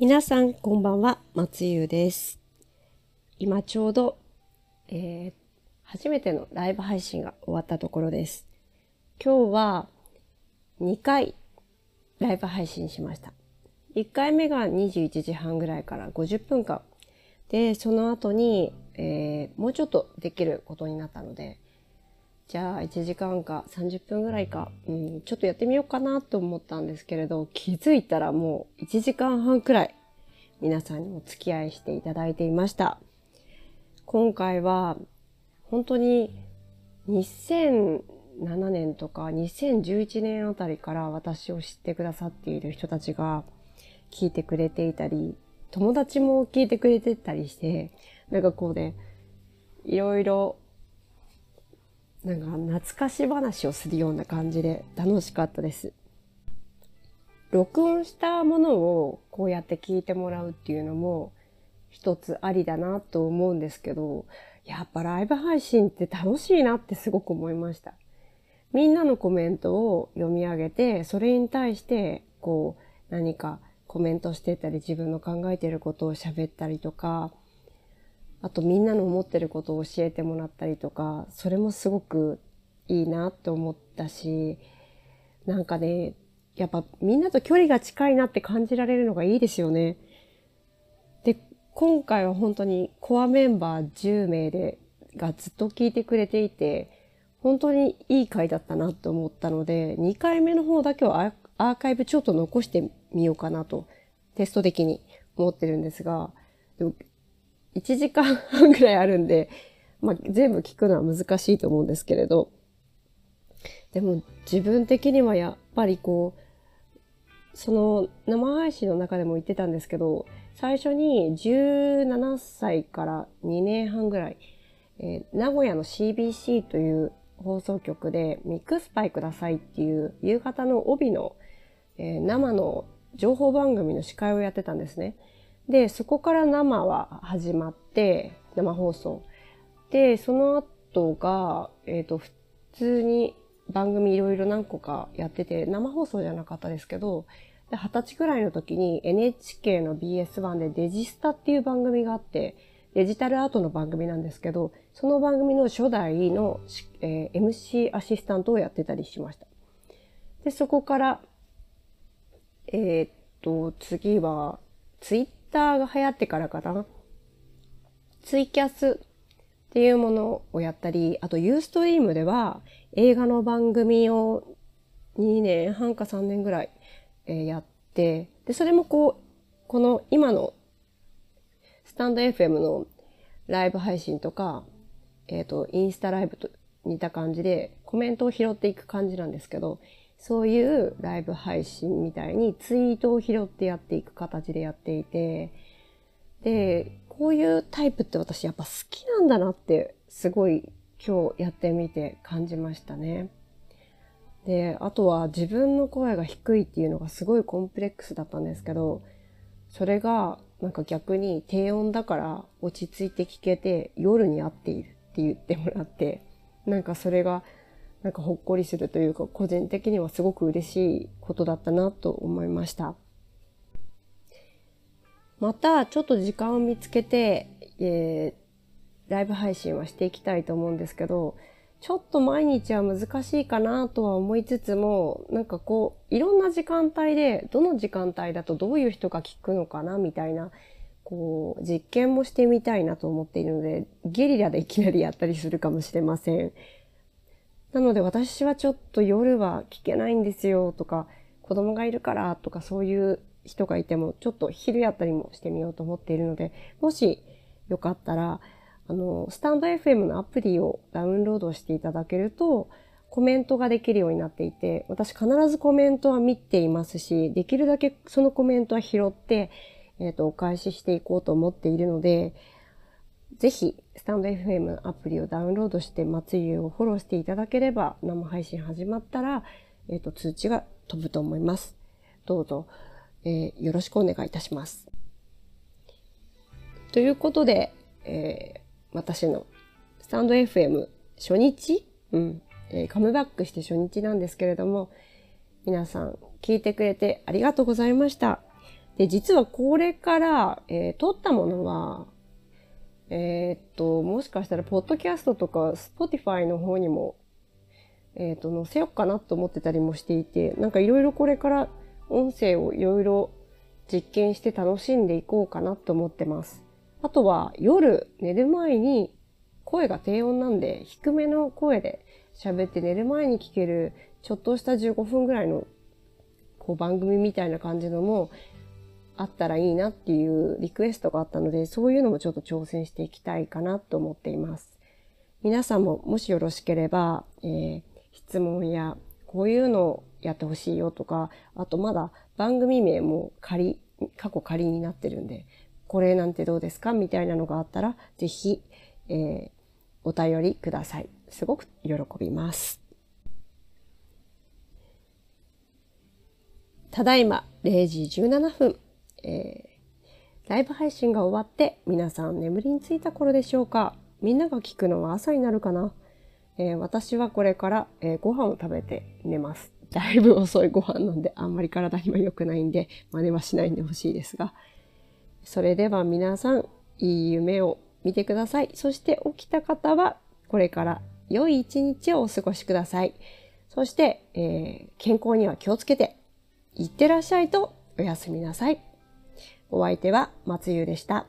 皆さんこんばんは、松優です。今ちょうど、えー初めてのライブ配信が終わったところです。今日は2回ライブ配信しました。1回目が21時半ぐらいから50分間。で、その後に、えーもうちょっとできることになったので、じゃあ1時間か30分ぐらいか、うん、ちょっとやってみようかなと思ったんですけれど、気づいたらもう1時間半くらい皆さんにお付き合いしていただいていました。今回は本当に2007年とか2011年あたりから私を知ってくださっている人たちが聞いてくれていたり、友達も聞いてくれてたりして、なんかこうね、いろいろなんか懐かし話をするような感じで楽しかったです。録音したものをこうやって聞いてもらうっていうのも一つありだなと思うんですけど、やっぱライブ配信って楽しいなってすごく思いました。みんなのコメントを読み上げて、それに対してこう何かコメントしてたり自分の考えてることを喋ったりとか、あとみんなの思ってることを教えてもらったりとか、それもすごくいいなって思ったし、なんかね、やっぱみんなと距離が近いなって感じられるのがいいですよね。で、今回は本当にコアメンバー10名でがずっと聞いてくれていて、本当にいい回だったなと思ったので、2回目の方だけはアーカイブちょっと残してみようかなと、テスト的に思ってるんですが、でも1時間半ぐらいあるんで、まあ、全部聞くのは難しいと思うんですけれど、でも自分的にはやっぱりこう、その生配信の中でも言ってたんですけど、最初に17歳から2年半ぐらい、えー名古屋の CBC という放送局でミックスパイくださいっていう夕方の帯の、えー生の情報番組の司会をやってたんですね。で、そこから生は始まって、生放送。で、その後が、えっ、と、普通に番組いろいろ何個かやってて、生放送じゃなかったですけど、で二十歳くらいの時に NHK の BS1 でデジスタっていう番組があって、デジタルアートの番組なんですけど、その番組の初代の、えー MC アシスタントをやってたりしました。で、そこから、えーっと、次は、ツイッターが流行ってからかな。ツイキャスっていうものをやったり、あとユーストリームでは映画の番組を2年半か3年ぐらい、えやって、で、それもこう、この今のスタンド FM のライブ配信とか、えっ、と、インスタライブと似た感じでコメントを拾っていく感じなんですけど、そういうライブ配信みたいにツイートを拾ってやっていく形でやっていて、で、こういうタイプって私やっぱ好きなんだなってすごい今日やってみて感じましたね。で、あとは自分の声が低いっていうのがすごいコンプレックスだったんですけど、それがなんか逆に低音だから落ち着いて聞けて夜に合っているって言ってもらって、なんかそれがなんかほっこりするというか個人的にはすごく嬉しいことだったなと思いました。またちょっと時間を見つけて、えーライブ配信はしていきたいと思うんですけど、ちょっと毎日は難しいかなとは思いつつも、なんかこう、いろんな時間帯で、どの時間帯だとどういう人が聞くのかなみたいな、こう、実験もしてみたいなと思っているので、ゲリラでいきなりやったりするかもしれません。なので私はちょっと夜は聞けないんですよとか、子供がいるからとかそういう人がいても、ちょっと昼やったりもしてみようと思っているので、もしよかったら、あの、スタンド FM のアプリをダウンロードしていただけると、コメントができるようになっていて、私必ずコメントは見ていますし、できるだけそのコメントは拾って、えっ、と、お返ししていこうと思っているので、ぜひ、スタンド FM のアプリをダウンロードして、松湯をフォローしていただければ、生配信始まったら、えっ、と、通知が飛ぶと思います。どうぞ、えーよろしくお願いいたします。ということで、えー私のスタンド FM 初日うん、えーカムバックして初日なんですけれども、皆さん聞いてくれてありがとうございました。で、実はこれから、えー撮ったものは、えーっと、もしかしたら、ポッドキャストとか、Spotify の方にも、えーっと、載せようかなと思ってたりもしていて、なんかいろいろこれから音声をいろいろ実験して楽しんでいこうかなと思ってます。あとは、夜寝る前に、声が低音なんで、低めの声で喋って寝る前に聞ける、ちょっとした15分ぐらいの、こう番組みたいな感じのも、あったらいいなっていうリクエストがあったので、そういうのもちょっと挑戦していきたいかなと思っています。皆さんももしよろしければ、えー質問やこういうのをやってほしいよとか、あとまだ番組名も仮、過去仮になってるんで、これなんてどうですかみたいなのがあったら、ぜひ、えーお便りください。すごく喜びます。ただいま0時17分、えーライブ配信が終わって皆さん眠りについた頃でしょうかみんなが聞くのは朝になるかな、えー私はこれから、えーご飯を食べて寝ます。だいぶ遅いご飯なんであんまり体には良くないんで真似はしないんでほしいですが。それでは皆さんいい夢を見てください。そして起きた方はこれから良い一日をお過ごしください。そして、えー健康には気をつけていってらっしゃいとおやすみなさい。お相手は松優でした。